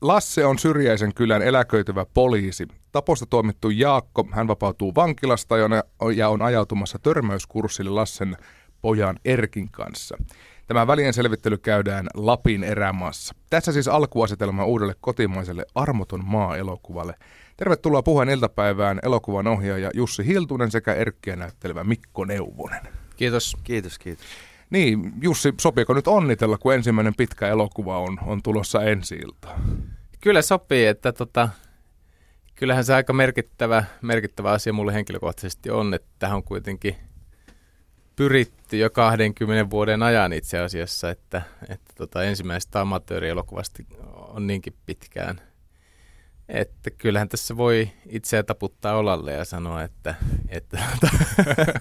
Lasse on syrjäisen kylän eläköityvä poliisi. Taposta tuomittu Jaakko, hän vapautuu vankilasta ja on ajautumassa törmäyskurssille Lassen pojan Erkin kanssa. Tämä välien selvittely käydään Lapin erämaassa. Tässä siis alkuasetelma uudelle kotimaiselle Armoton maa-elokuvalle. Tervetuloa puheen iltapäivään elokuvan ohjaaja Jussi Hiltunen sekä Erkkiä näyttelevä Mikko Neuvonen. Kiitos. Kiitos, kiitos. Niin, Jussi, sopiiko nyt onnitella, kun ensimmäinen pitkä elokuva on, on tulossa ensi ilta? Kyllä sopii, että tota, kyllähän se aika merkittävä, merkittävä asia mulle henkilökohtaisesti on, että tähän on kuitenkin pyritty jo 20 vuoden ajan itse asiassa, että, että tota, ensimmäisestä amatöörielokuvasta on niinkin pitkään. Että kyllähän tässä voi itseä taputtaa olalle ja sanoa, että, että tota,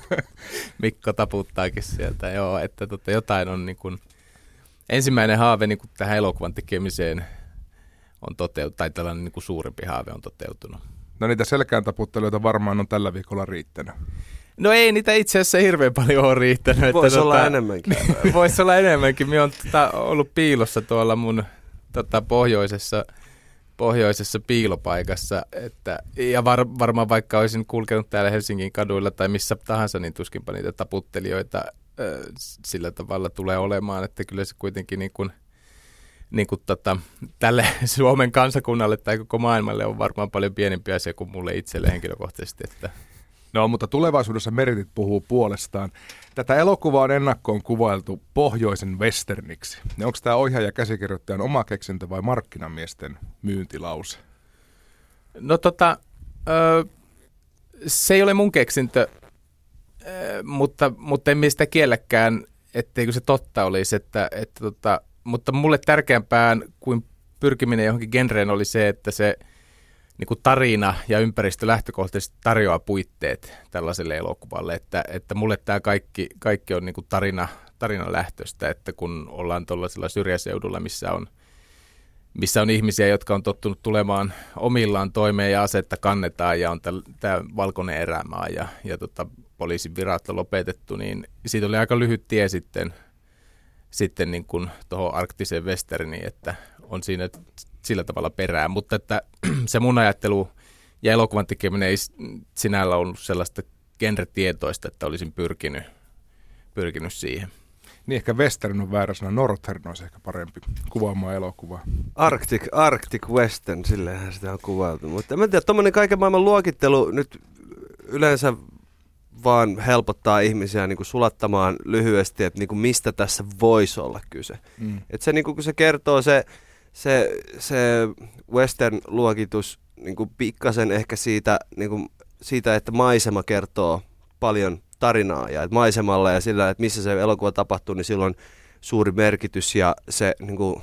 Mikko taputtaakin sieltä. Joo, että tota, jotain on niin kuin, ensimmäinen haave niin kuin tähän elokuvan tekemiseen on toteutunut, tai tällainen niin kuin suurempi haave on toteutunut. No niitä selkään taputtelijoita varmaan on tällä viikolla riittänyt. No ei niitä itse asiassa hirveän paljon ole riittänyt. Voisi olla tota, enemmänkin. Voisi olla enemmänkin. Minä olen tota, ollut piilossa tuolla mun tota, pohjoisessa, pohjoisessa piilopaikassa. Että, ja var, varmaan vaikka olisin kulkenut täällä Helsingin kaduilla tai missä tahansa, niin tuskinpa niitä taputtelijoita sillä tavalla tulee olemaan. Että kyllä se kuitenkin niin kuin, niin kuin tota, tälle Suomen kansakunnalle tai koko maailmalle on varmaan paljon pienempi asia kuin mulle itselle henkilökohtaisesti. Että No, mutta tulevaisuudessa meritit puhuu puolestaan. Tätä elokuvaa on ennakkoon kuvailtu pohjoisen westerniksi. Onko tämä ohjaaja käsikirjoittajan oma keksintö vai markkinamiesten myyntilause? No tota, ö, se ei ole mun keksintö, ö, mutta, mutta en sitä kielläkään, etteikö se totta olisi. Että, että tota, mutta mulle tärkeämpään kuin pyrkiminen johonkin genreen oli se, että se – niin kuin tarina ja ympäristö lähtökohtaisesti tarjoaa puitteet tällaiselle elokuvalle, että, että mulle tämä kaikki, kaikki on niin kuin tarina, tarina lähtöstä, että kun ollaan tuollaisella syrjäseudulla, missä on, missä on ihmisiä, jotka on tottunut tulemaan omillaan toimeen ja asetta kannetaan ja on tämä valkoinen erämaa ja, ja tota, poliisin virat on lopetettu, niin siitä oli aika lyhyt tie sitten, sitten niin tuohon arktiseen westerniin, että on siinä sillä tavalla perään, mutta että se mun ajattelu ja elokuvan tekeminen ei sinällä ollut sellaista genretietoista, että olisin pyrkinyt, pyrkinyt siihen. Niin ehkä western on väärä sana, northern olisi ehkä parempi kuvaamaan elokuvaa. Arctic, Arctic western, silleenhän sitä on kuvailtu. Mutta en tiedä, tuommoinen kaiken maailman luokittelu nyt yleensä vaan helpottaa ihmisiä niin kuin sulattamaan lyhyesti, että niin kuin mistä tässä voisi olla kyse. Mm. Et se, niin kuin, kun se kertoo se se, se western-luokitus niin kuin pikkasen ehkä siitä, niin kuin, siitä, että maisema kertoo paljon tarinaa ja että maisemalla ja sillä, että missä se elokuva tapahtuu, niin silloin suuri merkitys ja se niin kuin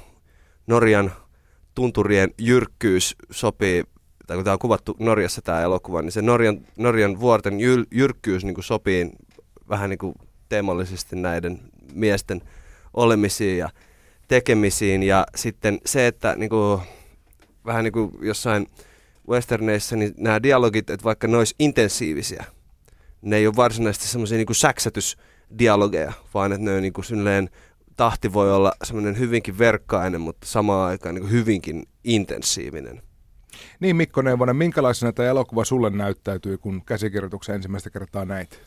Norjan tunturien jyrkkyys sopii, tai kun tämä on kuvattu Norjassa tämä elokuva, niin se Norjan, Norjan vuorten jyl, jyrkkyys niin kuin sopii vähän niin kuin teemallisesti näiden miesten olemisiin ja tekemisiin ja sitten se, että niin kuin, vähän niin kuin jossain westerneissa, niin nämä dialogit, että vaikka ne olisi intensiivisiä, ne ei ole varsinaisesti semmoisia niin säksätysdialogeja, vaan että ne on niin kuin tahti voi olla semmoinen hyvinkin verkkainen, mutta samaan aikaan niin hyvinkin intensiivinen. Niin Mikko Neuvonen, minkälaisena tämä elokuva sulle näyttäytyy, kun käsikirjoituksen ensimmäistä kertaa näit?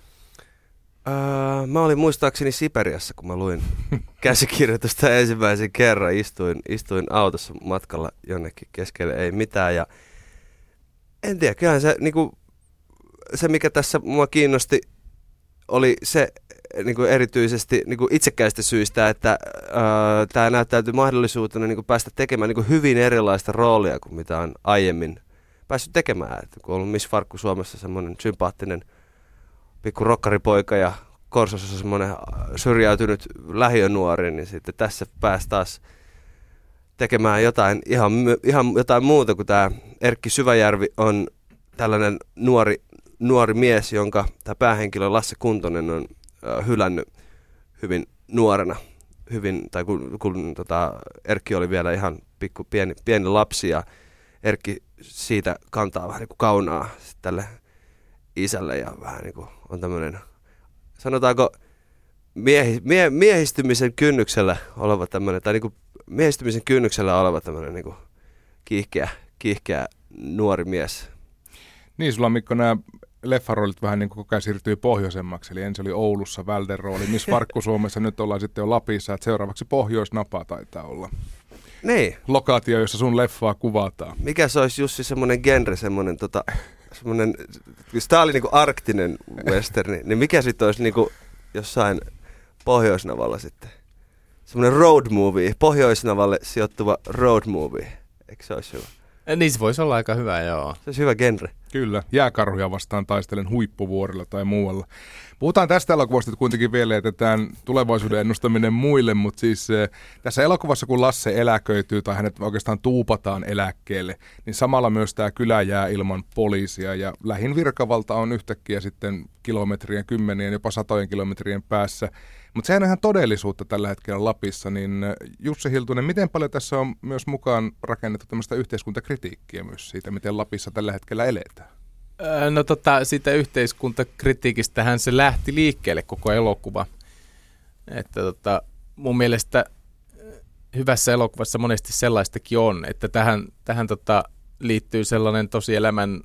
Öö, mä olin muistaakseni Siperiassa, kun mä luin käsikirjoitusta ensimmäisen kerran. Istuin, istuin autossa matkalla jonnekin keskelle, ei mitään. Ja en tiedä, kyllähän se, niinku, se mikä tässä mua kiinnosti, oli se niinku erityisesti niinku itsekäistä syistä, että öö, tämä näyttäytyy mahdollisuutena niinku päästä tekemään niinku hyvin erilaista roolia kuin mitä on aiemmin päässyt tekemään. Et kun on ollut Miss Farkku Suomessa semmoinen sympaattinen – pikku rokkaripoika ja Korsossa semmoinen syrjäytynyt lähiönuori, niin sitten tässä pääsi taas tekemään jotain ihan, ihan jotain muuta kuin tämä Erkki Syväjärvi on tällainen nuori, nuori mies, jonka tämä päähenkilö Lasse Kuntonen on äh, hylännyt hyvin nuorena. Hyvin, tai kun, kun tota, Erkki oli vielä ihan pikku, pieni, pieni lapsi ja Erkki siitä kantaa vähän niin kuin kaunaa tälle isälle ja vähän niin kuin on tämmöinen, sanotaanko miehi, mie, miehistymisen kynnyksellä oleva tämmöinen, tai niin kuin miehistymisen kynnyksellä oleva tämmöinen niin kuin kiihkeä, kiihkeä nuori mies. Niin, sulla Mikko nämä leffaroolit vähän niin kuin koko ajan siirtyy pohjoisemmaksi. Eli ensin oli Oulussa Välden rooli, missä Varkku Suomessa, nyt ollaan sitten jo Lapissa, että seuraavaksi Pohjoisnapa taitaa olla. Niin. Lokaatio, jossa sun leffaa kuvataan. Mikä se olisi Jussi semmoinen genre, semmoinen tota, semmoinen, jos tää oli niinku arktinen westerni, niin mikä sitten olisi niinku jossain Pohjoisnavalla sitten? Semmoinen road movie, Pohjoisnavalle sijoittuva road movie. Eikö se olisi hyvä? Niin se voisi olla aika hyvä, joo. Se olisi hyvä genre. Kyllä, jääkarhuja vastaan taistelen huippuvuorilla tai muualla. Puhutaan tästä elokuvasta, että kuitenkin vielä jätetään tulevaisuuden ennustaminen muille, mutta siis äh, tässä elokuvassa kun Lasse eläköityy tai hänet oikeastaan tuupataan eläkkeelle, niin samalla myös tämä kylä jää ilman poliisia ja lähin virkavalta on yhtäkkiä sitten kilometrien, kymmenien, jopa satojen kilometrien päässä. Mutta sehän on ihan todellisuutta tällä hetkellä Lapissa, niin äh, Jussi Hiltunen, miten paljon tässä on myös mukaan rakennettu tämmöistä yhteiskuntakritiikkiä myös siitä, miten Lapissa tällä hetkellä eletään? No tota, siitä yhteiskuntakritiikistähän se lähti liikkeelle koko elokuva. Että tota, mun mielestä hyvässä elokuvassa monesti sellaistakin on, että tähän, tähän tota, liittyy sellainen tosielämän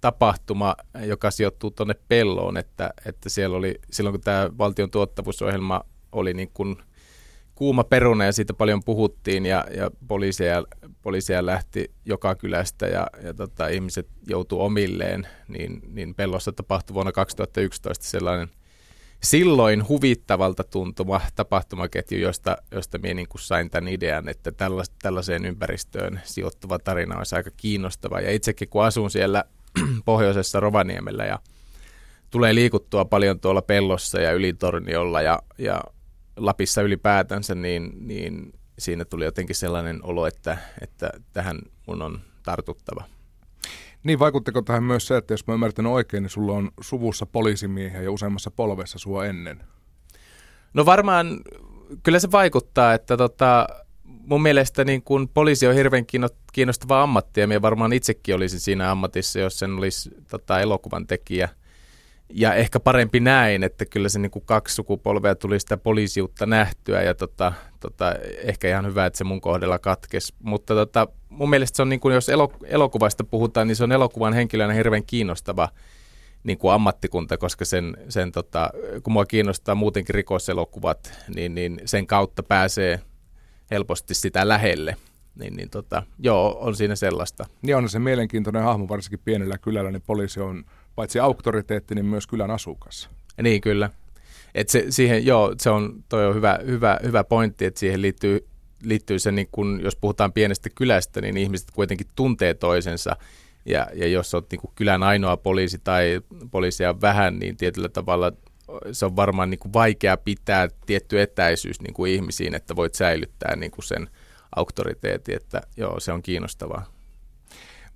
tapahtuma, joka sijoittuu tuonne pelloon, että, että siellä oli, silloin kun tämä valtion tuottavuusohjelma oli niin kuin kuuma peruna ja siitä paljon puhuttiin ja, ja poliiseja, poliiseja lähti joka kylästä ja, ja tota, ihmiset joutu omilleen, niin, niin pellossa tapahtui vuonna 2011 sellainen silloin huvittavalta tuntuma tapahtumaketju, josta, josta minä niin kuin sain tämän idean, että tällaiseen ympäristöön sijoittuva tarina olisi aika kiinnostava. Ja itsekin kun asun siellä pohjoisessa Rovaniemellä ja tulee liikuttua paljon tuolla pellossa ja ylitorniolla ja, ja Lapissa ylipäätänsä, niin, niin siinä tuli jotenkin sellainen olo, että, että tähän mun on tartuttava. Niin, vaikuttiko tähän myös se, että jos mä ymmärtän oikein, niin sulla on suvussa poliisimiehiä ja useammassa polvessa sua ennen? No varmaan, kyllä se vaikuttaa, että tota, mun mielestä niin kun poliisi on hirveän kiinnostava ammatti ja minä varmaan itsekin olisin siinä ammatissa, jos sen olisi tota, elokuvan tekijä. Ja ehkä parempi näin, että kyllä se niin kuin kaksi sukupolvea tuli sitä poliisiutta nähtyä ja tota, tota, ehkä ihan hyvä, että se mun kohdalla katkesi. Mutta tota, mun mielestä se on, niin kuin, jos elokuvasta puhutaan, niin se on elokuvan henkilönä hirveän kiinnostava niin kuin ammattikunta, koska sen, sen tota, kun mua kiinnostaa muutenkin rikoselokuvat, niin, niin sen kautta pääsee helposti sitä lähelle. Niin, niin tota, joo, on siinä sellaista. Niin on se mielenkiintoinen hahmo, varsinkin pienellä kylällä, niin poliisi on paitsi auktoriteetti, niin myös kylän asukas. Niin, kyllä. Et se, siihen, joo, se on, toi on hyvä, hyvä, hyvä pointti, että siihen liittyy, liittyy se, niin kun, jos puhutaan pienestä kylästä, niin ihmiset kuitenkin tuntee toisensa. Ja, ja jos olet niin kylän ainoa poliisi tai poliisia vähän, niin tietyllä tavalla se on varmaan niin kuin vaikea pitää tietty etäisyys niin kuin ihmisiin, että voit säilyttää niin kuin sen auktoriteetin, että joo, se on kiinnostavaa.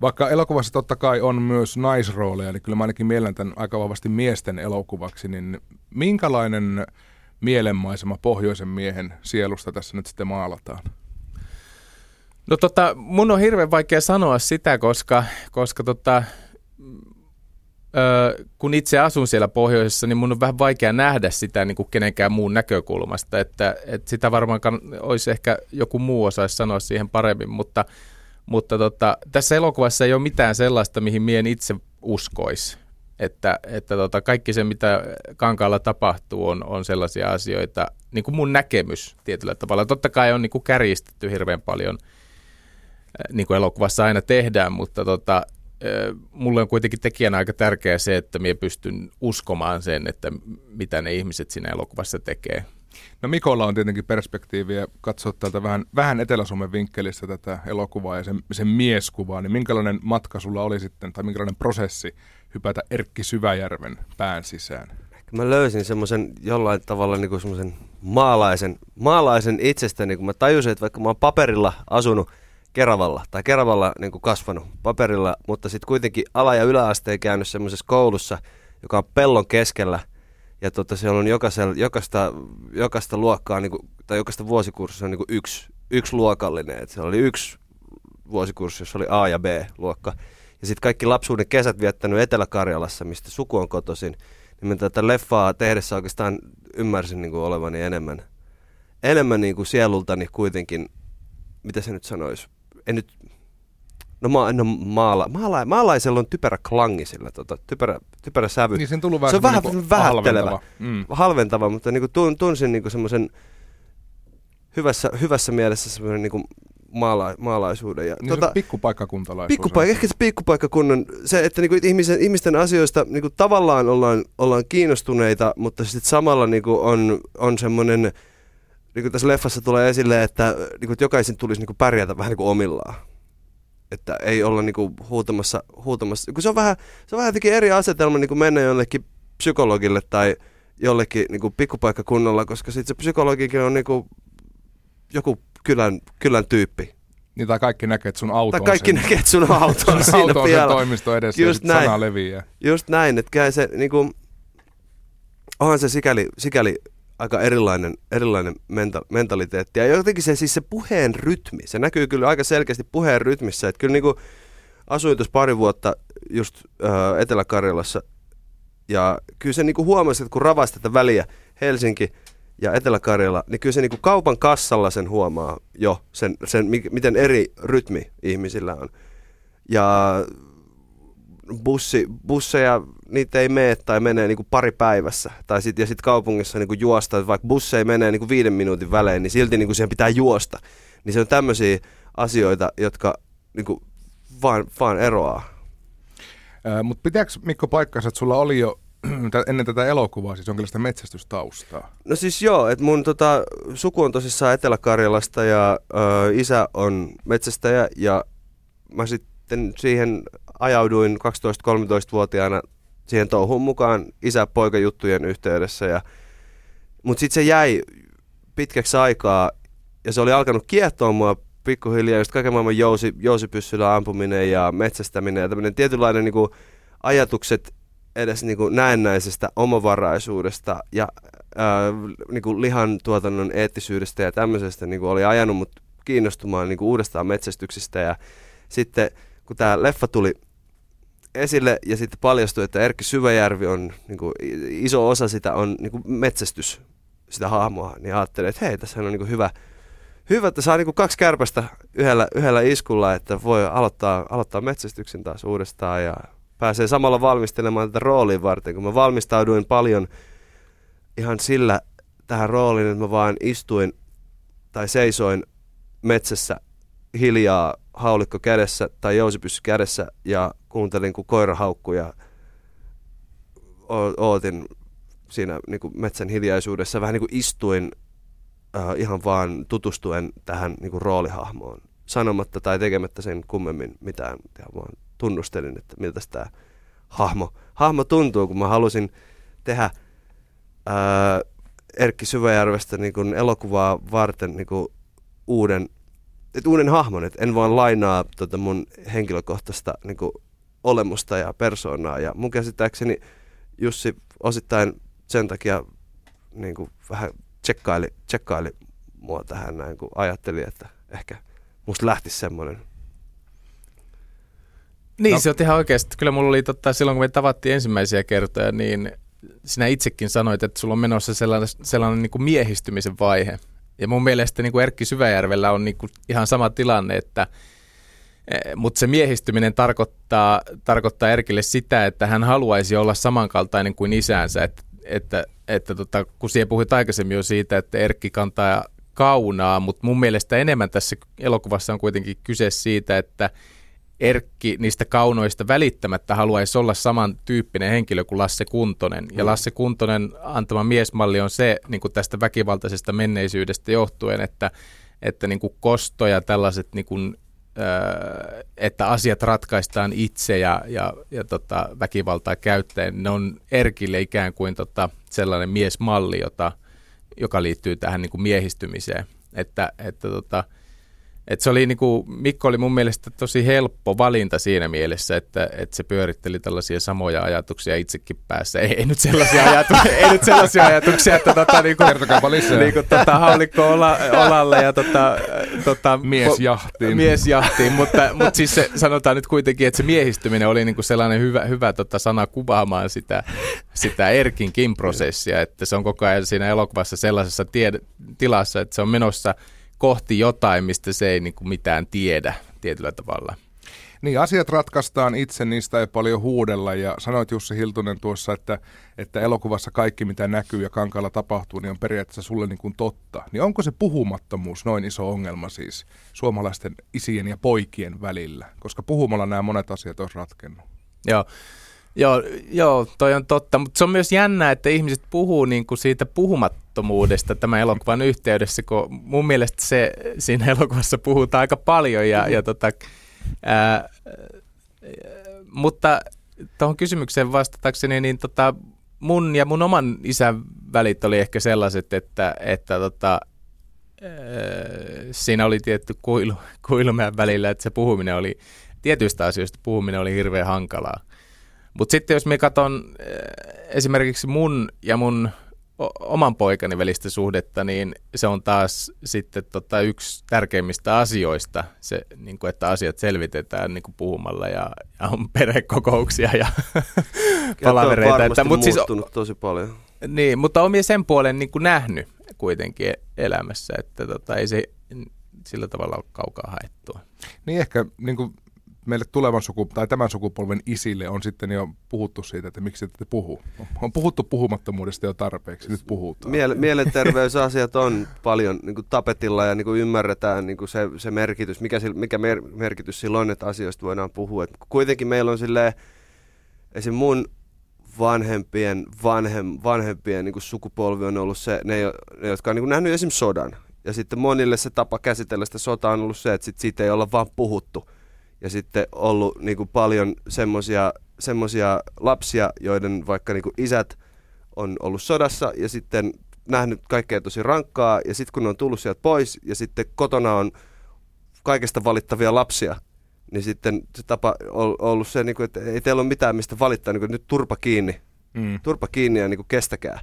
Vaikka elokuvassa totta kai on myös naisrooleja, niin kyllä mä ainakin mielen tämän aika vahvasti miesten elokuvaksi, niin minkälainen mielenmaisema pohjoisen miehen sielusta tässä nyt sitten maalataan? No tota, mun on hirveän vaikea sanoa sitä, koska, koska tota, kun itse asun siellä pohjoisessa, niin mun on vähän vaikea nähdä sitä niin kuin kenenkään muun näkökulmasta, että, että sitä varmaan olisi ehkä joku muu osaisi sanoa siihen paremmin, mutta, mutta tota, tässä elokuvassa ei ole mitään sellaista, mihin mien itse uskoisi. Että, että tota, kaikki se, mitä kankaalla tapahtuu, on, on sellaisia asioita, niin kuin mun näkemys tietyllä tavalla. Totta kai on niin kuin kärjistetty hirveän paljon, niin kuin elokuvassa aina tehdään, mutta tota, mulle on kuitenkin tekijänä aika tärkeää se, että minä pystyn uskomaan sen, että mitä ne ihmiset siinä elokuvassa tekee. No Mikolla on tietenkin perspektiiviä katsoa täältä vähän, vähän Etelä-Suomen vinkkelistä tätä elokuvaa ja sen, sen mieskuvaa, niin minkälainen matka sulla oli sitten, tai minkälainen prosessi hypätä Erkki Syväjärven pään sisään? Mä löysin semmoisen jollain tavalla niin semmoisen maalaisen, maalaisen itsestäni, kun mä tajusin, että vaikka mä oon paperilla asunut – Keravalla, tai Keravalla niin kuin kasvanut paperilla, mutta sitten kuitenkin ala- ja yläasteen käynyt semmoisessa koulussa, joka on pellon keskellä, ja tota, siellä on jokaista, jokaista luokkaa, niin kuin, tai jokaista vuosikurssia on niin kuin yksi, yksi luokallinen, että siellä oli yksi vuosikurssi, jossa oli A- ja B-luokka, ja sitten kaikki lapsuuden kesät viettänyt Etelä-Karjalassa, mistä suku on kotoisin, niin mä tätä leffaa tehdessä oikeastaan ymmärsin niin kuin olevani enemmän, enemmän niin kuin sielultani kuitenkin, mitä se nyt sanoisi, en nyt No, ma, no maala, maala, maalaisella on typerä klangi sillä, tota, typerä, typerä sävy. Niin sen tullut vähän se on vähän niinku vähättelevä, halventava. Mm. halventava, mutta niin kuin tunsin niin semmoisen hyvässä, hyvässä mielessä semmoinen niin maala, maalaisuuden. Ja, Niin tota, pikkupaikkakuntalaisuus. pikkupaikka, ehkä se pikkupaikkakunnan, se, että niinku ihmisen, ihmisten asioista niinku tavallaan ollaan, ollaan kiinnostuneita, mutta sitten samalla niinku on, on semmoinen, niinku tässä leffassa tulee esille, että niinku, että jokaisen tulisi niinku pärjätä vähän niinku omillaan. Että ei olla niinku huutamassa, huutamassa. Kun se on vähän, se on vähän jotenkin eri asetelma niinku mennä jollekin psykologille tai jollekin niinku pikkupaikkakunnalla, koska sitten se psykologikin on niinku joku kylän, kylän tyyppi. Niin tai kaikki näkee, että sun auto Tai kaikki on näkee, että sun auto on sun siinä auto on sen toimisto edessä Just ja sit sana näin. leviää. Just näin, että se niinku, onhan se sikäli, sikäli aika erilainen, erilainen menta, mentaliteetti. Ja jotenkin se, siis se puheen rytmi, se näkyy kyllä aika selkeästi puheen rytmissä. Että kyllä niinku asuin tuossa pari vuotta just äh, Etelä-Karjalassa ja kyllä se niinku huomasi, että kun ravasi tätä väliä Helsinki ja Etelä-Karjala, niin kyllä se niinku kaupan kassalla sen huomaa jo, sen, sen mi- miten eri rytmi ihmisillä on. Ja bussi, busseja, niitä ei mene tai menee niinku pari päivässä. Tai sit, ja sitten kaupungissa niinku juosta, että vaikka busseja menee niinku viiden minuutin välein, niin silti niinku siihen pitää juosta. Niin se on tämmöisiä asioita, jotka niinku vaan, vaan eroaa. Mutta pitääkö Mikko paikkansa, että sulla oli jo ennen tätä elokuvaa siis jonkinlaista metsästystaustaa? No siis joo, että mun tota, suku on tosissaan Etelä-Karjalasta ja ö, isä on metsästäjä ja mä sitten siihen ajauduin 12-13-vuotiaana siihen touhuun mukaan isä-poika-juttujen yhteydessä. Ja, mutta sitten se jäi pitkäksi aikaa ja se oli alkanut kiehtoa mua pikkuhiljaa, just kaiken maailman jousi, jousipyssyllä ampuminen ja metsästäminen ja tämmöinen tietynlainen niinku, ajatukset edes niinku näennäisestä omavaraisuudesta ja ää, niinku lihan tuotannon eettisyydestä ja tämmöisestä niinku oli ajanut mut kiinnostumaan niinku uudestaan metsästyksestä ja sitten kun tämä leffa tuli esille ja sitten paljastui, että Erkki Syväjärvi on niinku, i- iso osa sitä on niinku metsästys, sitä hahmoa, niin ajattelin, että hei, tässä on niinku hyvä, hyvä, että saa niinku kaksi kärpästä yhdellä, yhdellä iskulla, että voi aloittaa, aloittaa metsästyksen taas uudestaan ja pääsee samalla valmistelemaan tätä rooliin varten, kun mä valmistauduin paljon ihan sillä tähän rooliin, että mä vaan istuin tai seisoin metsässä hiljaa haulikko kädessä tai jousipyssy kädessä ja kuuntelin, kun koira haukkui ja o- ootin siinä niin kuin metsän hiljaisuudessa. Vähän niin kuin istuin äh, ihan vaan tutustuen tähän niin kuin roolihahmoon sanomatta tai tekemättä sen kummemmin mitään. Ja vaan tunnustelin, että miltä tämä hahmo, hahmo tuntuu, kun mä halusin tehdä ää, Erkki Syväjärvestä niin kuin elokuvaa varten niin kuin uuden, et uuden hahmon, että en vaan lainaa tota mun henkilökohtaista niin kuin olemusta ja persoonaa. Ja mun käsittääkseni Jussi osittain sen takia niin kuin vähän tsekkaili, tsekkaili mua tähän näin, kun ajatteli, että ehkä musta lähtisi semmoinen Niin, No. no. se on ihan oikeasti. Kyllä mulla oli totta, silloin, kun me tavattiin ensimmäisiä kertoja, niin sinä itsekin sanoit, että sulla on menossa sellainen, sellainen niin kuin miehistymisen vaihe. Ja mun mielestä niin kuin Erkki Syväjärvellä on niin kuin ihan sama tilanne, että mutta se miehistyminen tarkoittaa, tarkoittaa Erkille sitä, että hän haluaisi olla samankaltainen kuin isänsä. Että, että, että tota, kun siihen puhuit aikaisemmin jo siitä, että Erkki kantaa kaunaa, mutta mun mielestä enemmän tässä elokuvassa on kuitenkin kyse siitä, että Erkki niistä kaunoista välittämättä haluaisi olla samantyyppinen henkilö kuin Lasse Kuntonen. Ja Mm. Lasse Kuntonen antama miesmalli on se niin kuin tästä väkivaltaisesta menneisyydestä johtuen, että, että niin kuin kosto ja tällaiset, niin kuin, ö, että asiat ratkaistaan itse ja, ja, ja tota, väkivaltaa käyttäen, ne on Erkille ikään kuin tota, sellainen miesmalli, jota, joka liittyy tähän niin kuin miehistymiseen. Että, että tota, et se oli niinku, Mikko oli mun mielestä tosi helppo valinta siinä mielessä, että, että se pyöritteli tällaisia samoja ajatuksia itsekin päässä. Ei, ei, nyt, sellaisia ajatu- ei nyt sellaisia ajatuksia, että tota, niinku, niinku, tota, haulikko ola, olalle ja tota, tota, Mies jahtiin. Mies jahtiin, mutta, mutta siis se, sanotaan nyt kuitenkin, että se miehistyminen oli niinku sellainen hyvä, hyvä tota sana kuvaamaan sitä, sitä Erkinkin prosessia, että se on koko ajan siinä elokuvassa sellaisessa tied- tilassa, että se on menossa kohti jotain, mistä se ei niinku mitään tiedä tietyllä tavalla. Niin, asiat ratkaistaan itse, niistä ei paljon huudella. Ja sanoit Jussi Hiltunen tuossa, että, että elokuvassa kaikki mitä näkyy ja kankaalla tapahtuu, niin on periaatteessa sulle niin kuin totta. Niin onko se puhumattomuus noin iso ongelma siis suomalaisten isien ja poikien välillä? Koska puhumalla nämä monet asiat olisi ratkennut. Joo. Joo, joo, toi on totta, mutta se on myös jännä, että ihmiset puhuu niin kuin siitä puhumattomuudesta tämän elokuvan yhteydessä, kun mun mielestä se siinä elokuvassa puhutaan aika paljon ja, ja tota, ää, mutta tuohon kysymykseen vastatakseni, niin tota, mun ja mun oman isän välit oli ehkä sellaiset, että, että tota, siinä oli tietty kuilu, kuilu välillä, että se puhuminen oli, tietyistä asioista puhuminen oli hirveän hankalaa. Mutta sitten jos me katson esimerkiksi mun ja mun oman poikani välistä suhdetta, niin se on taas sitten tota yksi tärkeimmistä asioista, se, niin kuin, että asiat selvitetään niin kuin puhumalla ja, ja on perhekokouksia ja palavereita. Että, mutta siis, tosi paljon. Niin, mutta on sen puolen niin kuin nähnyt kuitenkin elämässä, että tota, ei se sillä tavalla ole kaukaa haettua. Niin ehkä niin kuin meille tulevan suku, tai tämän sukupolven isille on sitten jo puhuttu siitä, että miksi ette puhu. On puhuttu puhumattomuudesta jo tarpeeksi, nyt puhutaan. Miele- mielenterveysasiat on paljon niin kuin tapetilla ja niin kuin ymmärretään niin kuin se, se merkitys, mikä, mikä mer- merkitys sillä on, että asioista voidaan puhua. Et kuitenkin meillä on silleen, esim. mun vanhempien, vanhem, vanhempien niin kuin sukupolvi on ollut se, ne, ne jotka on niin kuin nähnyt esim. sodan. Ja sitten monille se tapa käsitellä sitä sotaa on ollut se, että sit siitä ei olla vaan puhuttu ja sitten ollut niin kuin paljon semmoisia semmosia lapsia, joiden vaikka niin kuin isät on ollut sodassa ja sitten nähnyt kaikkea tosi rankkaa. Ja sitten kun ne on tullut sieltä pois ja sitten kotona on kaikesta valittavia lapsia, niin sitten se tapa on ollut se, niin kuin, että ei teillä ole mitään mistä valittaa, niin kuin nyt turpa kiinni, mm. turpa kiinni ja niin kuin kestäkää.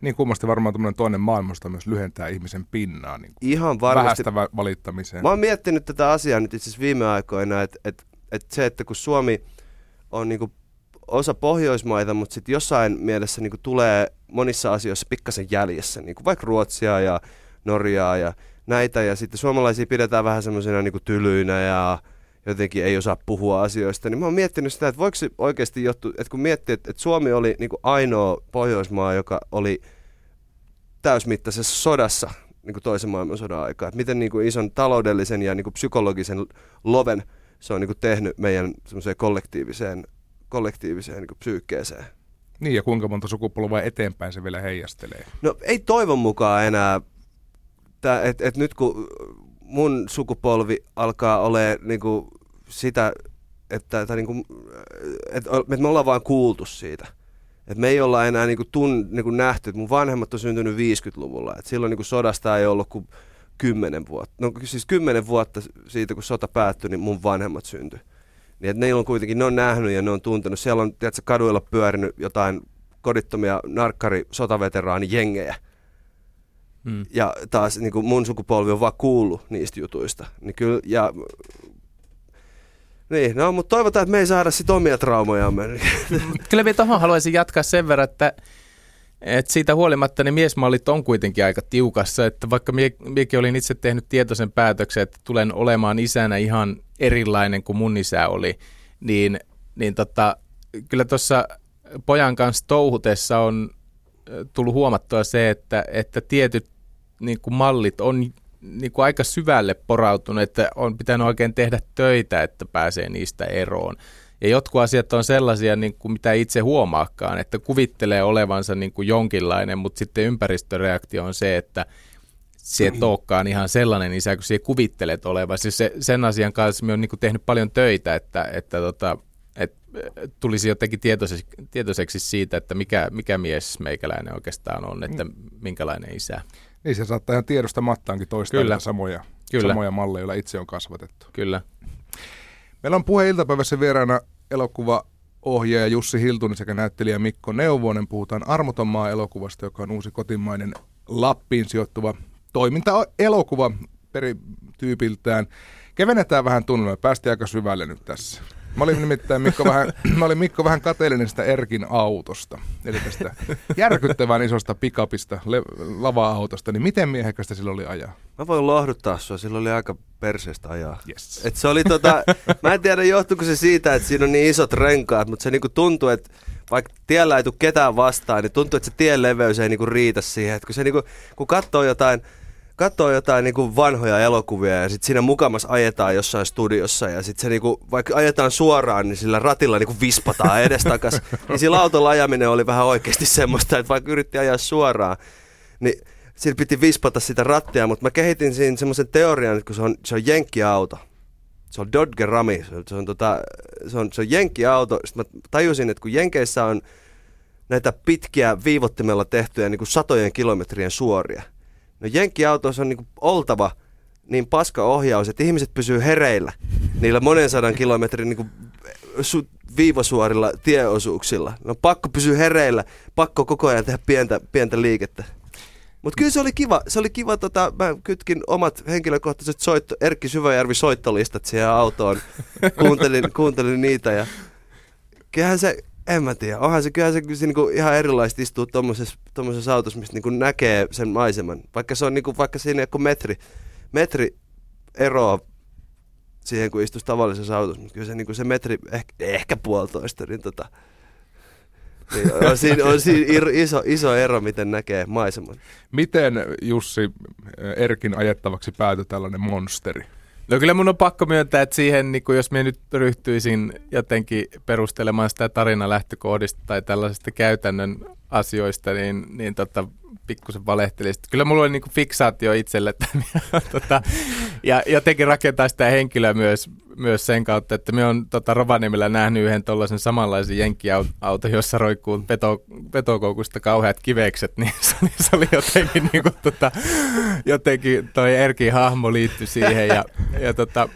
Niin kummasti varmaan tämmöinen toinen maailmasta myös lyhentää ihmisen pinnaa niin Ihan varmasti. vähästä valittamiseen. Mä oon miettinyt tätä asiaa nyt itse asiassa viime aikoina, että, että, että se, että kun Suomi on niin kuin osa Pohjoismaita, mutta sitten jossain mielessä niin kuin tulee monissa asioissa pikkasen jäljessä, niin kuin vaikka Ruotsia ja Norjaa ja näitä, ja sitten suomalaisia pidetään vähän semmoisena niin tylyinä ja jotenkin ei osaa puhua asioista, niin mä oon miettinyt sitä, että voiko se oikeasti johtua, että kun miettii, että, että Suomi oli niin kuin ainoa Pohjoismaa, joka oli täysmittaisessa sodassa niin kuin toisen maailmansodan aikaa, että miten niin kuin ison taloudellisen ja niin kuin psykologisen loven se on niin kuin tehnyt meidän kollektiiviseen, kollektiiviseen niin kuin psyykkeeseen. Niin, ja kuinka monta sukupolvaa eteenpäin se vielä heijastelee? No ei toivon mukaan enää, että et nyt kun mun sukupolvi alkaa ole niinku sitä, että, että, niinku, että, että me ollaan vain kuultu siitä. Et me ei olla enää niinku tun, niinku nähty, että mun vanhemmat on syntynyt 50-luvulla. Et silloin niinku sodasta ei ollut kuin 10 vuotta. No siis 10 vuotta siitä, kun sota päättyi, niin mun vanhemmat syntyi. Niin että ne on kuitenkin, ne on nähnyt ja ne on tuntenut. Siellä on tiedätkö, kaduilla pyörinyt jotain kodittomia narkkari sotaveteraani jengejä Mm. Ja taas niin kuin mun sukupolvi on vaan kuullut niistä jutuista. Niin kyllä, ja niin, no, mutta toivotaan, että me ei saada sit omia traumojamme. Kyllä vielä tuohon haluaisin jatkaa sen verran, että, että siitä huolimatta ne miesmallit on kuitenkin aika tiukassa, että vaikka mie, miekin olin itse tehnyt tietoisen päätöksen, että tulen olemaan isänä ihan erilainen kuin mun isä oli, niin, niin tota, kyllä tuossa pojan kanssa touhutessa on tullut huomattua se, että, että tietyt niin kuin mallit on niin kuin aika syvälle porautunut, että on pitänyt oikein tehdä töitä, että pääsee niistä eroon. Ja jotkut asiat on sellaisia, niin kuin mitä itse huomaakaan, että kuvittelee olevansa niin kuin jonkinlainen, mutta sitten ympäristöreaktio on se, että se et olekaan ihan sellainen isä, kun sinä kuvittelet olevan. Siis se, sen asian kanssa minä olen niin tehnyt paljon töitä, että, että, tota, että tulisi jotenkin tietoiseksi, tietoiseksi siitä, että mikä, mikä mies meikäläinen oikeastaan on, että mm. minkälainen isä. Niin se saattaa ihan tiedostamattaankin toistaa Kyllä. samoja, Kyllä. samoja malleja, joilla itse on kasvatettu. Kyllä. Meillä on puhe iltapäivässä vieraana elokuva ohjaaja Jussi Hiltunen sekä näyttelijä Mikko Neuvonen. Puhutaan Armoton maa elokuvasta, joka on uusi kotimainen Lappiin sijoittuva toiminta-elokuva perityypiltään. Kevennetään vähän tunnelmaa. Päästiin aika syvälle nyt tässä. Mä olin nimittäin Mikko vähän, mä olin Mikko vähän kateellinen sitä Erkin autosta. Eli tästä järkyttävän isosta pikapista, le- lava-autosta. Niin miten miehekästä sillä oli ajaa? Mä voin lohduttaa sua, sillä oli aika perseestä ajaa. Yes. Et se oli tota, mä en tiedä johtuuko se siitä, että siinä on niin isot renkaat, mutta se niinku tuntuu, että vaikka tiellä ei tule ketään vastaan, niin tuntuu, että se tien leveys ei niinku riitä siihen. Et kun, se niinku, kun katsoo jotain, katsoo jotain niinku vanhoja elokuvia ja sitten siinä mukamas ajetaan jossain studiossa ja sitten se niinku, vaikka ajetaan suoraan, niin sillä ratilla niinku vispataan edestakas. niin sillä autolla ajaminen oli vähän oikeasti semmoista, että vaikka yritti ajaa suoraan, niin siinä piti vispata sitä rattia, mutta mä kehitin siinä semmoisen teorian, että kun se on, se on jenkkiauto, se on Dodge Rami, se on, se on, tota, se on, se on jenkkiauto. Sitten mä tajusin, että kun Jenkeissä on näitä pitkiä viivottimella tehtyjä niin kuin satojen kilometrien suoria, no jenkkiautoissa on niin kuin oltava niin paska ohjaus, että ihmiset pysyy hereillä niillä monen sadan kilometrin niin kuin su- viivasuorilla tieosuuksilla. No pakko pysyä hereillä, pakko koko ajan tehdä pientä, pientä liikettä. Mutta kyllä se oli kiva, se oli kiva, tota, mä kytkin omat henkilökohtaiset soitto, Erkki Syväjärvi soittolistat siihen autoon, kuuntelin, kuuntelin niitä ja kyllähän se, en mä tiedä, onhan se, kyllähän se, kyllä se niinku ihan erilaista istua tommosessa, tommosessa autossa, mistä niinku näkee sen maiseman, vaikka se on niinku, vaikka siinä joku metri, metri eroa siihen, kun istuisi tavallisessa autossa, mutta kyllä se, niinku se metri, ehkä, ehkä puolitoista, niin tota, niin on siinä, on siinä iso, iso ero, miten näkee maiseman. Miten Jussi Erkin ajettavaksi päätyi tällainen monsteri? No kyllä mun on pakko myöntää, että siihen, niin jos minä nyt ryhtyisin jotenkin perustelemaan sitä tarinan lähtökohdista tai tällaisista käytännön asioista, niin, niin tota, pikkusen valehtelisin. Kyllä mulla oli niin fiksaatio itselle tota, ja jotenkin rakentaa sitä henkilöä myös, myös sen kautta, että me on tota, Rovaniemellä nähnyt yhden tuollaisen samanlaisen jenkkiauto, jossa roikkuu peto, petokoukusta kauheat kivekset, niin se oli, se oli jotenkin, niin kuin, tota, jotenkin toi Erkin hahmo liittyi siihen ja, ja tota,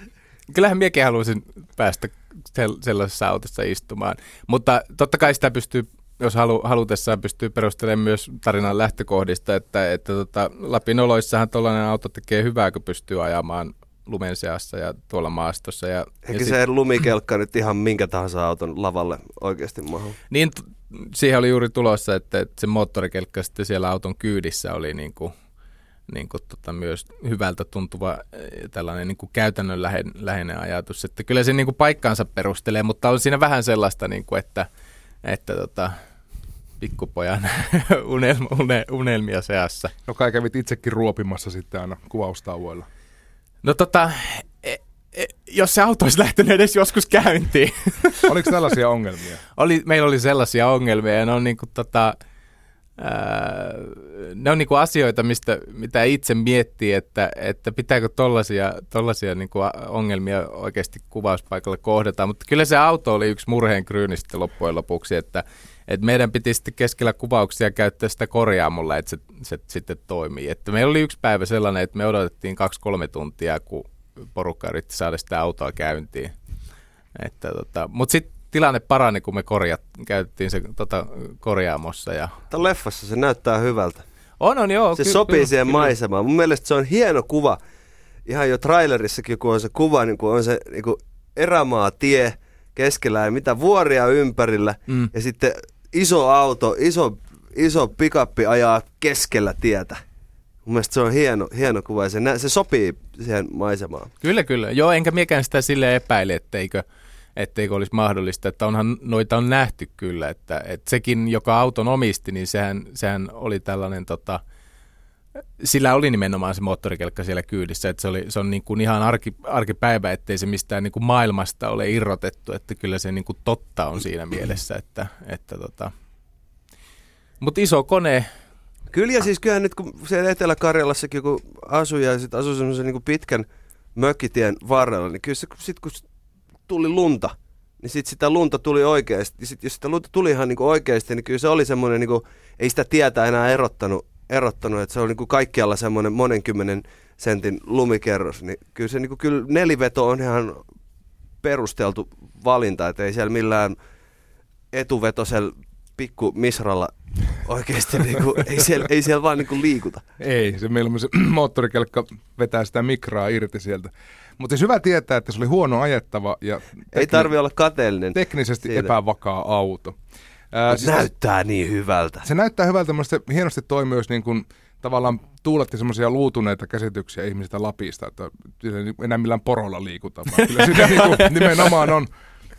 kyllähän miekin haluaisin päästä sellaisessa autossa istumaan, mutta totta kai sitä pystyy jos halu, halutessaan pystyy perustelemaan myös tarinan lähtökohdista, että, että tota, Lapin oloissahan tuollainen auto tekee hyvää, kun pystyy ajamaan lumen seassa ja tuolla maastossa. Ja, Eikä ja se sit... lumikelkka nyt ihan minkä tahansa auton lavalle oikeasti mahu? Niin, siihen oli juuri tulossa, että, että se moottorikelkka sitten siellä auton kyydissä oli niin kuin, niin kuin tota myös hyvältä tuntuva eh, tällainen niin kuin käytännön läheinen ajatus. Että kyllä se niin kuin paikkaansa perustelee, mutta on siinä vähän sellaista, niin kuin, että, että tota, pikkupojan unelma, une, unelmia seassa. No kai kävit itsekin ruopimassa sitten aina kuvaustauoilla. No tota, e, e, jos se auto olisi lähtenyt edes joskus käyntiin. Oliko tällaisia ongelmia? oli, meillä oli sellaisia ongelmia ja ne on niinku tota, ää, ne on niinku asioita, mistä, mitä itse miettii, että, että pitääkö tollaisia, tollaisia niinku ongelmia oikeasti kuvauspaikalla kohdata. Mutta kyllä se auto oli yksi murheen kryyni sitten loppujen lopuksi, että et meidän piti sitten keskellä kuvauksia käyttää sitä korjaamulla, että se, se sitten toimii. Että meillä oli yksi päivä sellainen, että me odotettiin kaksi-kolme tuntia, kun porukka yritti saada sitä autoa käyntiin. Että tota, Mutta sitten tilanne parani, kun me korjat, käytettiin se tota, korjaamossa. Ja... Tämä leffassa se näyttää hyvältä. On, on, joo. Se ky- sopii kyllä, siihen kyllä. maisemaan. Mun mielestä se on hieno kuva. Ihan jo trailerissakin, kun on se kuva, niin kun on se niin kun erämaa tie keskellä ja mitä vuoria ympärillä. Mm. Ja sitten iso auto, iso, iso pikappi ajaa keskellä tietä. Mun mielestä se on hieno, hieno kuva ja se, se sopii siihen maisemaan. Kyllä, kyllä. Joo, enkä miekään sitä sille epäile, etteikö, etteikö olisi mahdollista, että onhan noita on nähty kyllä, että, että sekin, joka auton omisti, niin sehän, sehän oli tällainen tota, sillä oli nimenomaan se moottorikelkka siellä kyydissä, että se, oli, se on niin kuin ihan arki, arkipäivä, ettei se mistään niin kuin maailmasta ole irrotettu, että kyllä se niin kuin totta on siinä mielessä, että, että tota. mutta iso kone. Kyllä ja siis kyllähän nyt kun siellä Etelä-Karjalassakin kun asui ja sitten asui semmoisen niin pitkän mökkitien varrella, niin kyllä se, sit kun tuli lunta, niin sitten sitä lunta tuli oikeasti. Sit, jos sitä lunta tuli ihan niin oikeasti, niin kyllä se oli semmoinen, niin kuin, ei sitä tietä enää erottanut erottanut, että se on niin kuin kaikkialla semmoinen monenkymmenen sentin lumikerros, niin kyllä, se, niin kuin, kyllä neliveto on ihan perusteltu valinta, että ei siellä millään etuvetosella pikku misralla oikeasti niinku, ei, siellä, ei siellä vaan niinku liikuta. Ei, se mieluummin se moottorikelkka vetää sitä mikraa irti sieltä. Mutta siis hyvä tietää, että se oli huono ajettava ja tekni- Ei tarvi olla kateellinen. teknisesti siitä. epävakaa auto. Ää, siis näyttää niin hyvältä. se näyttää hyvältä, mutta se hienosti toimii myös niin kuin, tavallaan tuuletti semmoisia luutuneita käsityksiä ihmisistä Lapista, että enää millään porolla liikuta, vaan kyllä siinä niin kuin, nimenomaan on,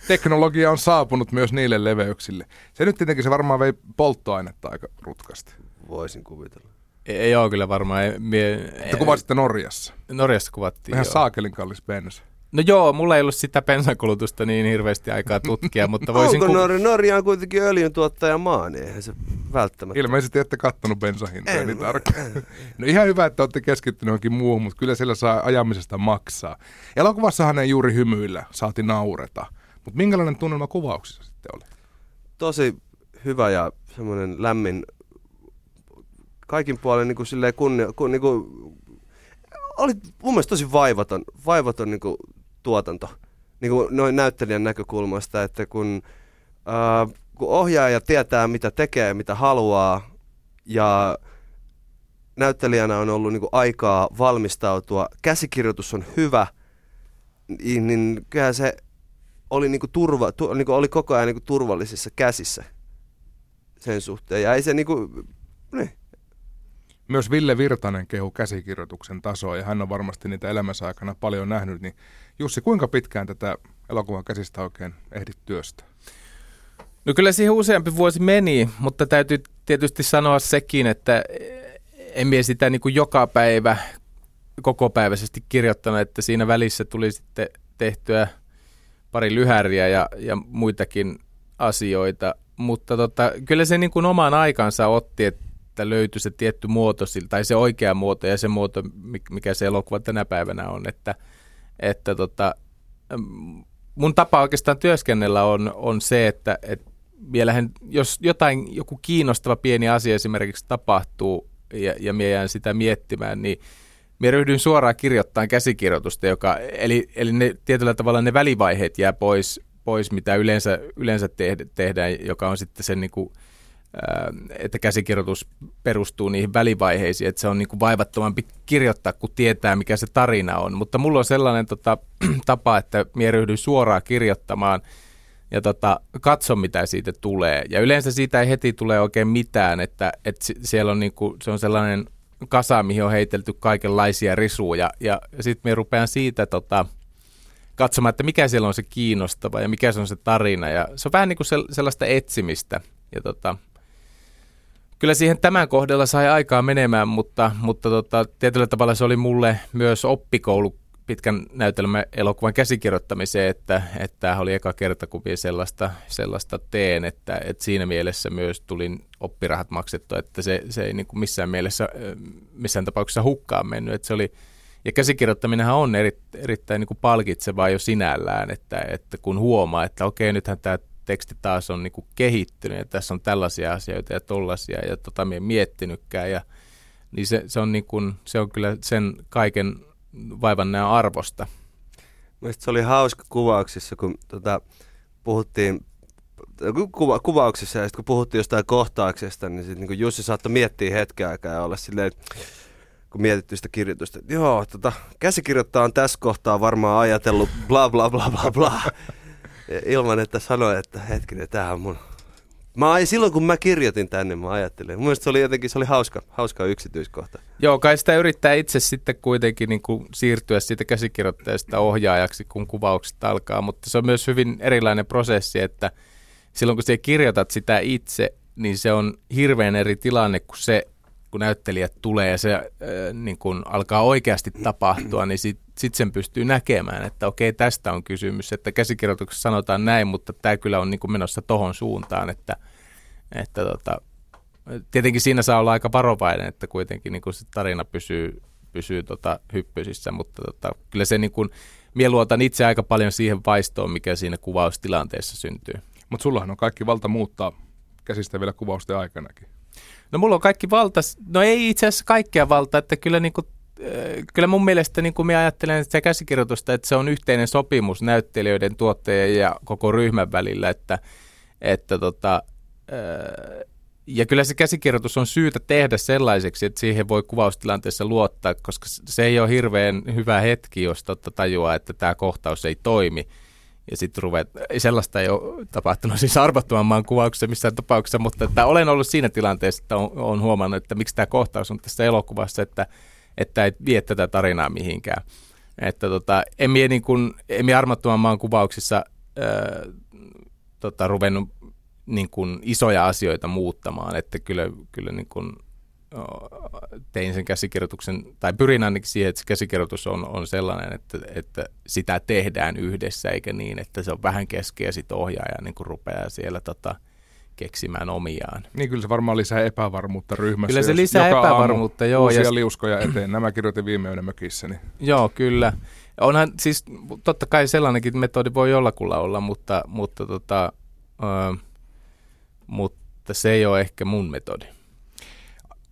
teknologia on saapunut myös niille leveyksille. Se nyt tietenkin se varmaan vei polttoainetta aika rutkasti. Voisin kuvitella. Ei ole kyllä varmaan. Ei, mie, Te kuvasitte Norjassa. Norjassa kuvattiin. Ihan joo. saakelin kallis bensa. No joo, mulla ei ollut sitä bensakulutusta niin hirveästi aikaa tutkia, mutta voisin... Onko ku- Norja? Norja on kuitenkin öljyntuottaja maa, niin eihän se välttämättä. Ilmeisesti ette kattonut bensahintoja En, niin tarkkaan. No ihan hyvä, että olette keskittyneet johonkin muuhun, mutta kyllä siellä saa ajamisesta maksaa. Elokuvassahan ei juuri hymyillä, saati naureta. Mutta minkälainen tunnelma kuvauksissa sitten oli? Tosi hyvä ja semmoinen lämmin, kaikin puolin niin kuin silleen kunnia, kun, niin kuin, oli mun mielestä tosi vaivaton, vaivaton niin kuin, tuotanto niin kuin noin näyttelijän näkökulmasta, että kun, ää, kun ohjaaja tietää mitä tekee mitä haluaa ja näyttelijänä on ollut niin kuin, aikaa valmistautua, käsikirjoitus on hyvä, niin, niin kyllähän se oli, niinku turva, tu, niinku oli koko ajan niinku turvallisissa käsissä sen suhteen. Ja ei se niinku, niin, Myös Ville Virtanen kehu käsikirjoituksen tasoa ja hän on varmasti niitä elämänsä aikana paljon nähnyt. Niin Jussi, kuinka pitkään tätä elokuvan käsistä oikein ehdit työstä? No kyllä siihen useampi vuosi meni, mutta täytyy tietysti sanoa sekin, että en mie sitä niin kuin joka päivä kokopäiväisesti kirjoittanut, että siinä välissä tuli sitten tehtyä pari lyhäriä ja, ja muitakin asioita, mutta tota, kyllä se niin kuin oman aikansa otti, että löytyi se tietty muoto, tai se oikea muoto ja se muoto, mi- mikä se elokuva tänä päivänä on, että, että tota, mun tapa oikeastaan työskennellä on, on se, että, että vielähän, jos jotain, joku kiinnostava pieni asia esimerkiksi tapahtuu ja, ja minä jään sitä miettimään, niin minä ryhdyin suoraan kirjoittamaan käsikirjoitusta, joka, eli, eli ne, tietyllä tavalla ne välivaiheet jää pois, pois mitä yleensä, yleensä tehdä, tehdään, joka on sitten sen niin kuin, että käsikirjoitus perustuu niihin välivaiheisiin, että se on niin kuin vaivattomampi kirjoittaa, kun tietää, mikä se tarina on. Mutta mulla on sellainen tota, tapa, että minä ryhdyin suoraan kirjoittamaan ja tota, katso, mitä siitä tulee. Ja yleensä siitä ei heti tule oikein mitään, että, että si- siellä on niinku, se on sellainen kasa, mihin on heitelty kaikenlaisia risuja. Ja sitten minä rupean siitä tota, katsomaan, että mikä siellä on se kiinnostava ja mikä se on se tarina. Ja se on vähän niin kuin sel- sellaista etsimistä. Ja tota, kyllä siihen tämän kohdalla sai aikaa menemään, mutta, mutta tota, tietyllä tavalla se oli mulle myös oppikoulu pitkän näytelmän elokuvan käsikirjoittamiseen, että, että tämä oli eka kerta, kun vielä sellaista, sellaista teen, että, että siinä mielessä myös tulin oppirahat maksettua, että se, se ei niin kuin missään mielessä, missään tapauksessa hukkaan mennyt, että se oli, ja käsikirjoittaminenhan on eri, erittäin niin kuin palkitsevaa jo sinällään, että, että kun huomaa, että okei, nythän tämä teksti taas on niin kuin kehittynyt ja tässä on tällaisia asioita ja tollaisia ja tota minä en miettinytkään ja niin se, se, on niin kuin, se on kyllä sen kaiken vaivan näön arvosta. Mielestäni se oli hauska kuvauksissa, kun tota, puhuttiin kuva, kuvauksissa ja sitten kun puhuttiin jostain kohtauksesta, niin sitten niin Jussi saattoi miettiä hetken aikaa ja olla silleen, kun mietittiin sitä kirjoitusta, että joo, tota, käsikirjoittaja on tässä kohtaa varmaan ajatellut bla bla bla bla bla. Ilman, että sanoi, että hetkinen, tämähän on mun... Mä, silloin kun mä kirjoitin tänne, mä ajattelin. Mun se oli jotenkin se oli hauska, hauska yksityiskohta. Joo, kai sitä yrittää itse sitten kuitenkin niin kuin siirtyä siitä käsikirjoittajasta ohjaajaksi, kun kuvaukset alkaa, mutta se on myös hyvin erilainen prosessi, että silloin kun sä kirjoitat sitä itse, niin se on hirveän eri tilanne kuin se, kun näyttelijät tulee ja se äh, niin kun alkaa oikeasti tapahtua, niin sitten sit sen pystyy näkemään, että okei, tästä on kysymys, että käsikirjoituksessa sanotaan näin, mutta tämä kyllä on niin menossa tohon suuntaan, että, että tota, tietenkin siinä saa olla aika varovainen, että kuitenkin niin se tarina pysyy, pysyy tota hyppysissä, mutta tota, kyllä se niin kuin, mie luotan itse aika paljon siihen vaistoon, mikä siinä kuvaustilanteessa syntyy. Mutta sullahan on kaikki valta muuttaa käsistä vielä kuvausten aikanakin. No mulla on kaikki valta, no ei itse asiassa kaikkea valtaa, että kyllä, niin kuin, äh, kyllä mun mielestä niin kuin minä ajattelen sitä käsikirjoitusta, että se on yhteinen sopimus näyttelijöiden, tuottajien ja koko ryhmän välillä, että, että tota, ja kyllä se käsikirjoitus on syytä tehdä sellaiseksi, että siihen voi kuvaustilanteessa luottaa, koska se ei ole hirveän hyvä hetki, jos totta tajuaa, että tämä kohtaus ei toimi. Ja sitten ruvet, sellaista ei ole tapahtunut siis arvottoman maan kuvauksessa missään tapauksessa, mutta että olen ollut siinä tilanteessa, että on huomannut, että miksi tämä kohtaus on tässä elokuvassa, että, että ei vie tätä tarinaa mihinkään. Että tota, en mie, niin kuin, en mie armottoman maan kuvauksissa ää, tota, ruvennut niin kuin isoja asioita muuttamaan, että kyllä, kyllä niin kuin, tein sen käsikirjoituksen, tai pyrin ainakin siihen, että se käsikirjoitus on, on sellainen, että, että sitä tehdään yhdessä, eikä niin, että se on vähän keskeä ja sitten ohjaaja niin kuin rupeaa siellä tota, keksimään omiaan. Niin kyllä se varmaan lisää epävarmuutta ryhmässä. Kyllä se lisää joka epävarmuutta, joo. Uusia ja... liuskoja eteen. Nämä kirjoitin viime yönä mökissäni. Joo, kyllä. Onhan siis totta kai sellainenkin metodi voi jollakulla olla, mutta, mutta tota, öö, mutta se ei ole ehkä mun metodi.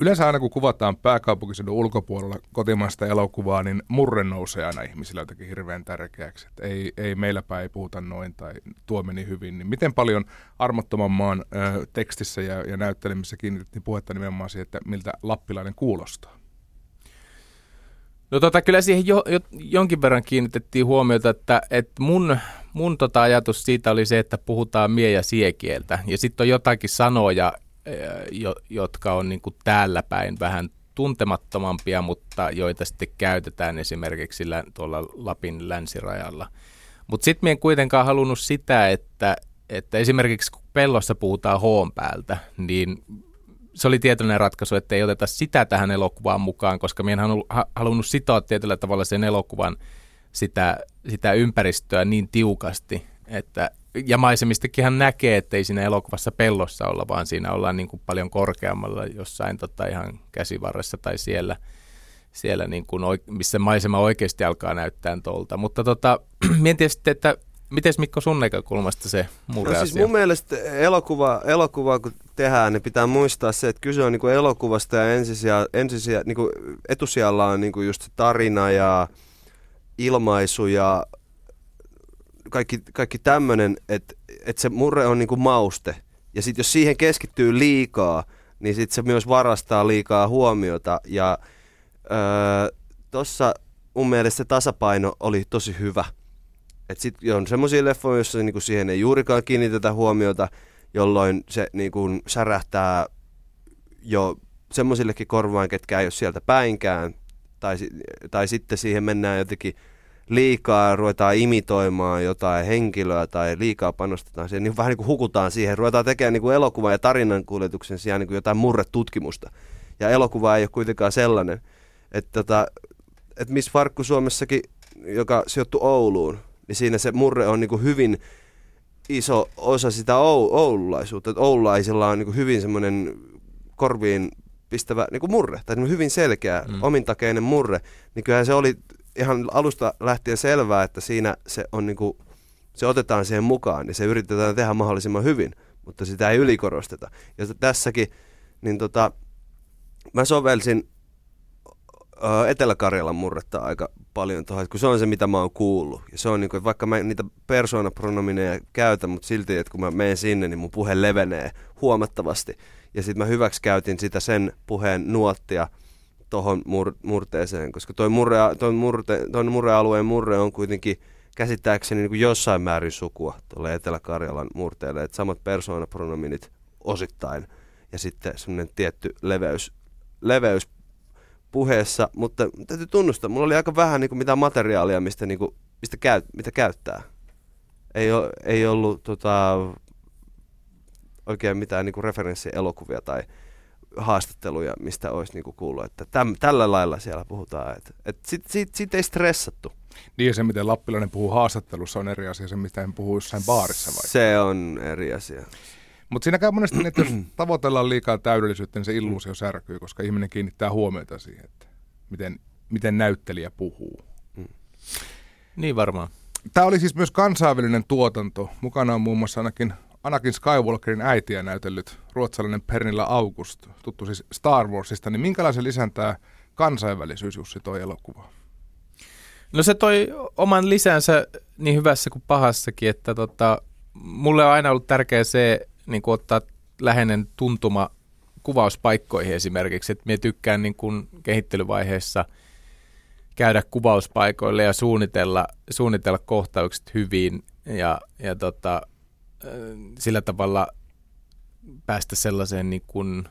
Yleensä aina kun kuvataan pääkaupunkiseudun ulkopuolella kotimaista elokuvaa, niin murre nousee aina ihmisillä jotenkin hirveän tärkeäksi. Että ei, ei meillä päin ei puhuta noin tai tuo meni hyvin. Niin miten paljon armottoman maan ö, tekstissä ja, ja näyttelemisessä kiinnitettiin puhetta nimenomaan siihen, että miltä lappilainen kuulostaa? No tota, kyllä siihen jo, jo, jonkin verran kiinnitettiin huomiota, että, että mun, mun tota ajatus siitä oli se, että puhutaan mie- ja siekieltä. Ja sitten on jotakin sanoja, jotka on niin kuin täällä päin vähän tuntemattomampia, mutta joita sitten käytetään esimerkiksi tuolla Lapin länsirajalla. Mutta sitten minä en kuitenkaan halunnut sitä, että, että esimerkiksi kun pellossa puhutaan hoon päältä, niin se oli tietoinen ratkaisu, että ei oteta sitä tähän elokuvaan mukaan, koska minä en halunnut sitoa tietyllä tavalla sen elokuvan sitä, sitä ympäristöä niin tiukasti, että ja maisemistakin näkee, että ei siinä elokuvassa pellossa olla, vaan siinä ollaan niin kuin paljon korkeammalla jossain tota ihan käsivarressa tai siellä, siellä niin kuin, missä maisema oikeasti alkaa näyttää tuolta. Mutta tota, mietin sitten, että Miten Mikko sun näkökulmasta se murre no, siis mun mielestä elokuva, elokuva, kun tehdään, niin pitää muistaa se, että kyse on niin kuin elokuvasta ja ensisija, ensisija, niin kuin etusijalla on niin kuin just tarina ja ilmaisu ja kaikki, kaikki tämmöinen, että, että se murre on niin kuin mauste. Ja sitten jos siihen keskittyy liikaa, niin sitten se myös varastaa liikaa huomiota. Ja öö, tuossa mun mielestä se tasapaino oli tosi hyvä – että sitten on semmoisia leffoja, joissa niinku siihen ei juurikaan kiinnitetä huomiota, jolloin se niinku särähtää jo semmoisillekin korvaan, ketkä ei ole sieltä päinkään. Tai, tai sitten siihen mennään jotenkin liikaa, ruvetaan imitoimaan jotain henkilöä tai liikaa panostetaan siihen, niin vähän niin kuin hukutaan siihen, ruvetaan tekemään niin kuin elokuvan ja tarinan kuljetuksen sijaan niin kuin jotain murretutkimusta. Ja elokuva ei ole kuitenkaan sellainen, että, tota, että Miss Farkku Suomessakin, joka sijoittui Ouluun, niin siinä se murre on niin kuin hyvin iso osa sitä ou- oululaisuutta. Että oululaisilla on niin kuin hyvin semmoinen korviin pistävä niin kuin murre, tai hyvin selkeä, mm. omintakeinen murre, niin kyllähän se oli ihan alusta lähtien selvää, että siinä se on niin kuin, se otetaan siihen mukaan, niin se yritetään tehdä mahdollisimman hyvin, mutta sitä ei ylikorosteta. Ja tässäkin, niin tota, mä sovelsin Etelä-Karjalan murretta aika paljon tuohon, kun se on se, mitä mä oon kuullut. Ja se on niin kuin, vaikka mä niitä persoonapronomineja käytän, mutta silti, että kun mä menen sinne, niin mun puhe levenee huomattavasti. Ja sitten mä hyväksi käytin sitä sen puheen nuottia tuohon mur- murteeseen, koska toi, murre, toi, murte, toi murrealueen murre on kuitenkin käsittääkseni niin kuin jossain määrin sukua tuolle Etelä-Karjalan murteelle, että samat persoonapronominit osittain ja sitten semmoinen tietty leveys, leveys puheessa, mutta täytyy tunnustaa, mulla oli aika vähän niin kuin mitään materiaalia, mistä, niin kuin, mistä käy, mitä käyttää. Ei, ole, ei ollut tota, oikein mitään niin kuin referenssielokuvia tai haastatteluja, mistä olisi niin kuin kuullut, että täm, tällä lailla siellä puhutaan. Että, et siitä sit, sit ei stressattu. Niin ja se, miten lappilainen puhuu haastattelussa, on eri asia se, mistä hän puhuu jossain baarissa vai? Se on eri asia. Mutta siinä käy monesti, että jos tavoitellaan liikaa täydellisyyttä, niin se illuusio särkyy, koska ihminen kiinnittää huomiota siihen, että miten, miten näyttelijä puhuu. Mm. Niin varmaan. Tämä oli siis myös kansainvälinen tuotanto. Mukana on muun muassa ainakin Anakin Skywalkerin äitiä näytellyt ruotsalainen Pernilla August, tuttu siis Star Warsista. Niin minkälaisen lisän tämä kansainvälisyys Jussi toi elokuva? No se toi oman lisänsä niin hyvässä kuin pahassakin, että tota, mulle on aina ollut tärkeää se, niin kuin ottaa läheinen tuntuma kuvauspaikkoihin esimerkiksi, että minä tykkään niin kuin kehittelyvaiheessa käydä kuvauspaikoille ja suunnitella, suunnitella kohtaukset hyvin ja, ja tota, sillä tavalla päästä sellaiseen niin kuin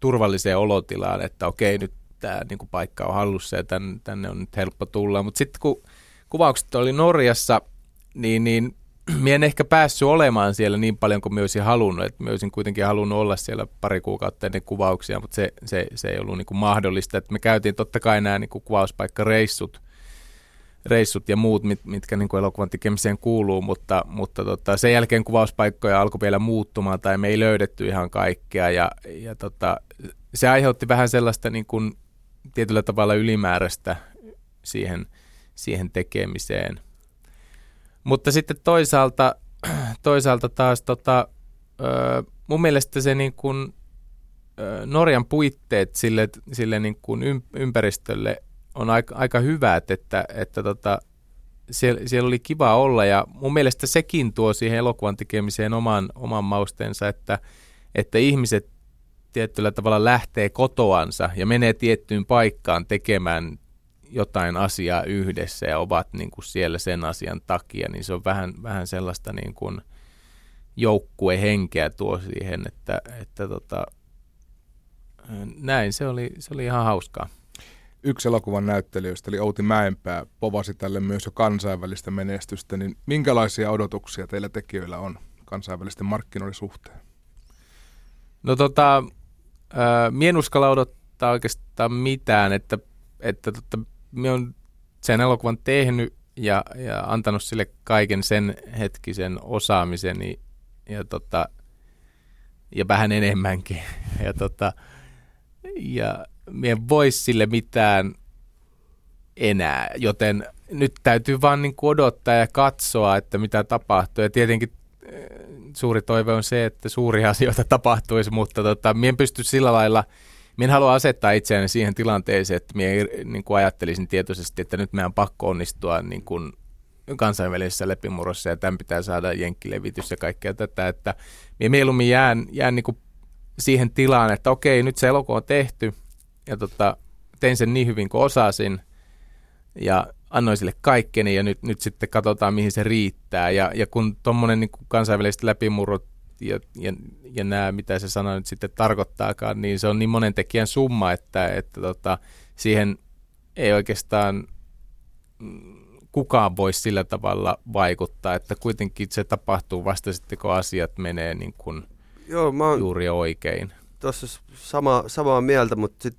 turvalliseen olotilaan, että okei, nyt tämä niin kuin paikka on hallussa ja tänne, tänne on nyt helppo tulla. Mutta sitten kun kuvaukset oli Norjassa, niin, niin minä en ehkä päässyt olemaan siellä niin paljon kuin minä olisin halunnut. Minä olisin kuitenkin halunnut olla siellä pari kuukautta ennen kuvauksia, mutta se, se, se ei ollut niin kuin mahdollista. Et me käytiin totta kai nämä niin kuin kuvauspaikkareissut reissut ja muut, mit, mitkä niin kuin elokuvan tekemiseen kuuluu, mutta, mutta tota, sen jälkeen kuvauspaikkoja alkoi vielä muuttumaan tai me ei löydetty ihan kaikkea ja, ja tota, se aiheutti vähän sellaista niin kuin, tietyllä tavalla ylimääräistä siihen, siihen tekemiseen. Mutta sitten toisaalta, toisaalta taas tota, mun mielestä se niin kuin, Norjan puitteet sille, sille niin kuin ympäristölle on aika, aika hyvät, että, että tota, siellä, siellä oli kiva olla ja mun mielestä sekin tuo siihen elokuvan tekemiseen oman, oman mausteensa, että, että ihmiset tietyllä tavalla lähtee kotoansa ja menee tiettyyn paikkaan tekemään jotain asiaa yhdessä ja ovat niin kuin siellä sen asian takia, niin se on vähän, vähän sellaista niin kuin joukkuehenkeä tuo siihen, että, että tota, näin, se oli, se oli ihan hauskaa. Yksi elokuvan näyttelijöistä, eli Outi Mäenpää, povasi tälle myös jo kansainvälistä menestystä, niin minkälaisia odotuksia teillä tekijöillä on kansainvälisten markkinoiden suhteen? No tota, äh, mie en uskalla odottaa oikeastaan mitään, että, että tota, minä olen sen elokuvan tehnyt ja, ja antanut sille kaiken sen hetkisen osaamiseni ja, tota, ja vähän enemmänkin. Ja, tota, ja minä voisi sille mitään enää, joten nyt täytyy vaan niin kuin odottaa ja katsoa, että mitä tapahtuu. Ja tietenkin eh, suuri toive on se, että suuria asioita tapahtuisi, mutta tota, minä en pysty sillä lailla – minä haluan asettaa itseäni siihen tilanteeseen, että minä niin kuin ajattelisin tietoisesti, että nyt meidän pakko onnistua niin kuin kansainvälisessä lepimurrossa ja tämän pitää saada jenkkilevitys ja kaikkea tätä, että minä mieluummin jään, jään niin kuin siihen tilaan, että okei, nyt se elokuva on tehty ja tota, tein sen niin hyvin kuin osasin ja annoin sille kaikkeni ja nyt, nyt sitten katsotaan, mihin se riittää. Ja, ja kun tuommoinen niin kansainväliset läpimurrot ja, ja, ja nämä, mitä se sana nyt sitten tarkoittaakaan, niin se on niin monen tekijän summa, että, että tota, siihen ei oikeastaan mm, kukaan voi sillä tavalla vaikuttaa, että kuitenkin se tapahtuu vasta sitten, kun asiat menee niin kuin Joo, mä oon juuri oikein. Tuossa sama, samaa mieltä, mutta sit,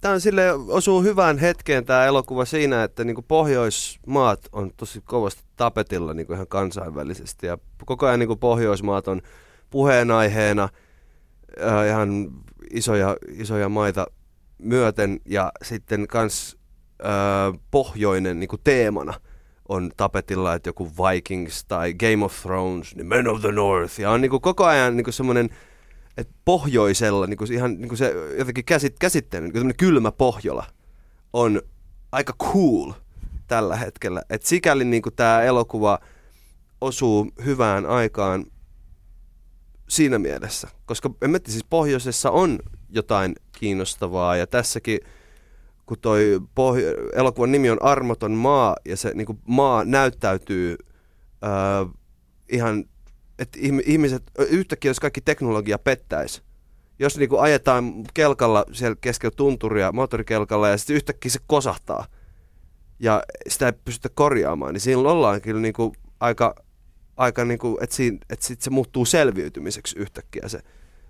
tämä on sille osuu hyvään hetkeen tämä elokuva siinä, että niinku Pohjoismaat on tosi kovasti tapetilla niinku ihan kansainvälisesti. Ja koko ajan niinku Pohjoismaat on puheenaiheena äh, ihan isoja, isoja maita myöten. Ja sitten kans äh, pohjoinen niinku teemana on tapetilla, että joku Vikings tai Game of Thrones, niin Men of the North. Ja on niinku koko ajan niinku semmoinen että pohjoisella, niin kuin ihan niin kuin se jotenkin käsit, käsitteinen, niin kylmä Pohjola on aika cool tällä hetkellä. Et sikäli niin kuin tämä elokuva osuu hyvään aikaan siinä mielessä, koska en siis pohjoisessa on jotain kiinnostavaa ja tässäkin kun toi pohjo- elokuvan nimi on Armoton maa ja se niin kuin maa näyttäytyy äh, ihan että ihmiset, yhtäkkiä jos kaikki teknologia pettäisi, jos niinku ajetaan kelkalla siellä keskellä tunturia, moottorikelkalla, ja sitten yhtäkkiä se kosahtaa, ja sitä ei pystytä korjaamaan, niin siinä ollaan kyllä niinku aika, aika niinku, että, että sit se muuttuu selviytymiseksi yhtäkkiä se,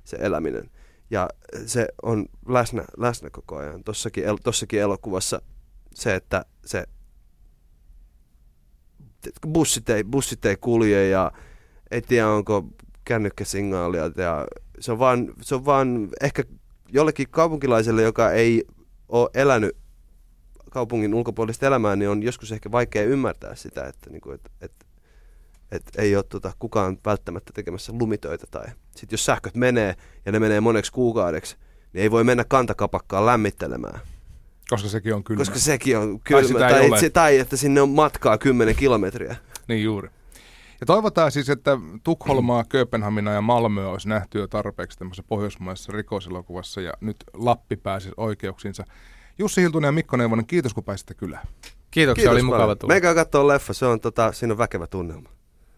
se eläminen. Ja se on läsnä, läsnä koko ajan. Tossakin, el, tossakin elokuvassa se, että se bussit ei, bussit ei kulje ja ei tiedä onko kännykkäsignaalia ja se on vaan, se on vaan ehkä jollekin kaupunkilaiselle, joka ei ole elänyt kaupungin ulkopuolista elämää, niin on joskus ehkä vaikea ymmärtää sitä, että, niin kuin, että, että, että ei ole tota, kukaan välttämättä tekemässä lumitöitä. Tai sitten jos sähköt menee ja ne menee moneksi kuukaudeksi, niin ei voi mennä kantakapakkaan lämmittelemään. Koska sekin on kylmä. Koska sekin on kylmä. Tai, tai, tai että sinne on matkaa 10 kilometriä. Niin juuri. Ja toivotaan siis, että Tukholmaa, Kööpenhamina ja Malmö olisi nähty jo tarpeeksi tämmöisessä pohjoismaisessa rikosilokuvassa ja nyt Lappi pääsi oikeuksiinsa. Jussi Hiltunen ja Mikko Neuvonen, kiitos kun pääsitte kylään. Kiitoksia, Kiitos oli mukava tulla. Menkää katsoa leffa, se on, tota, siinä on väkevä tunnelma.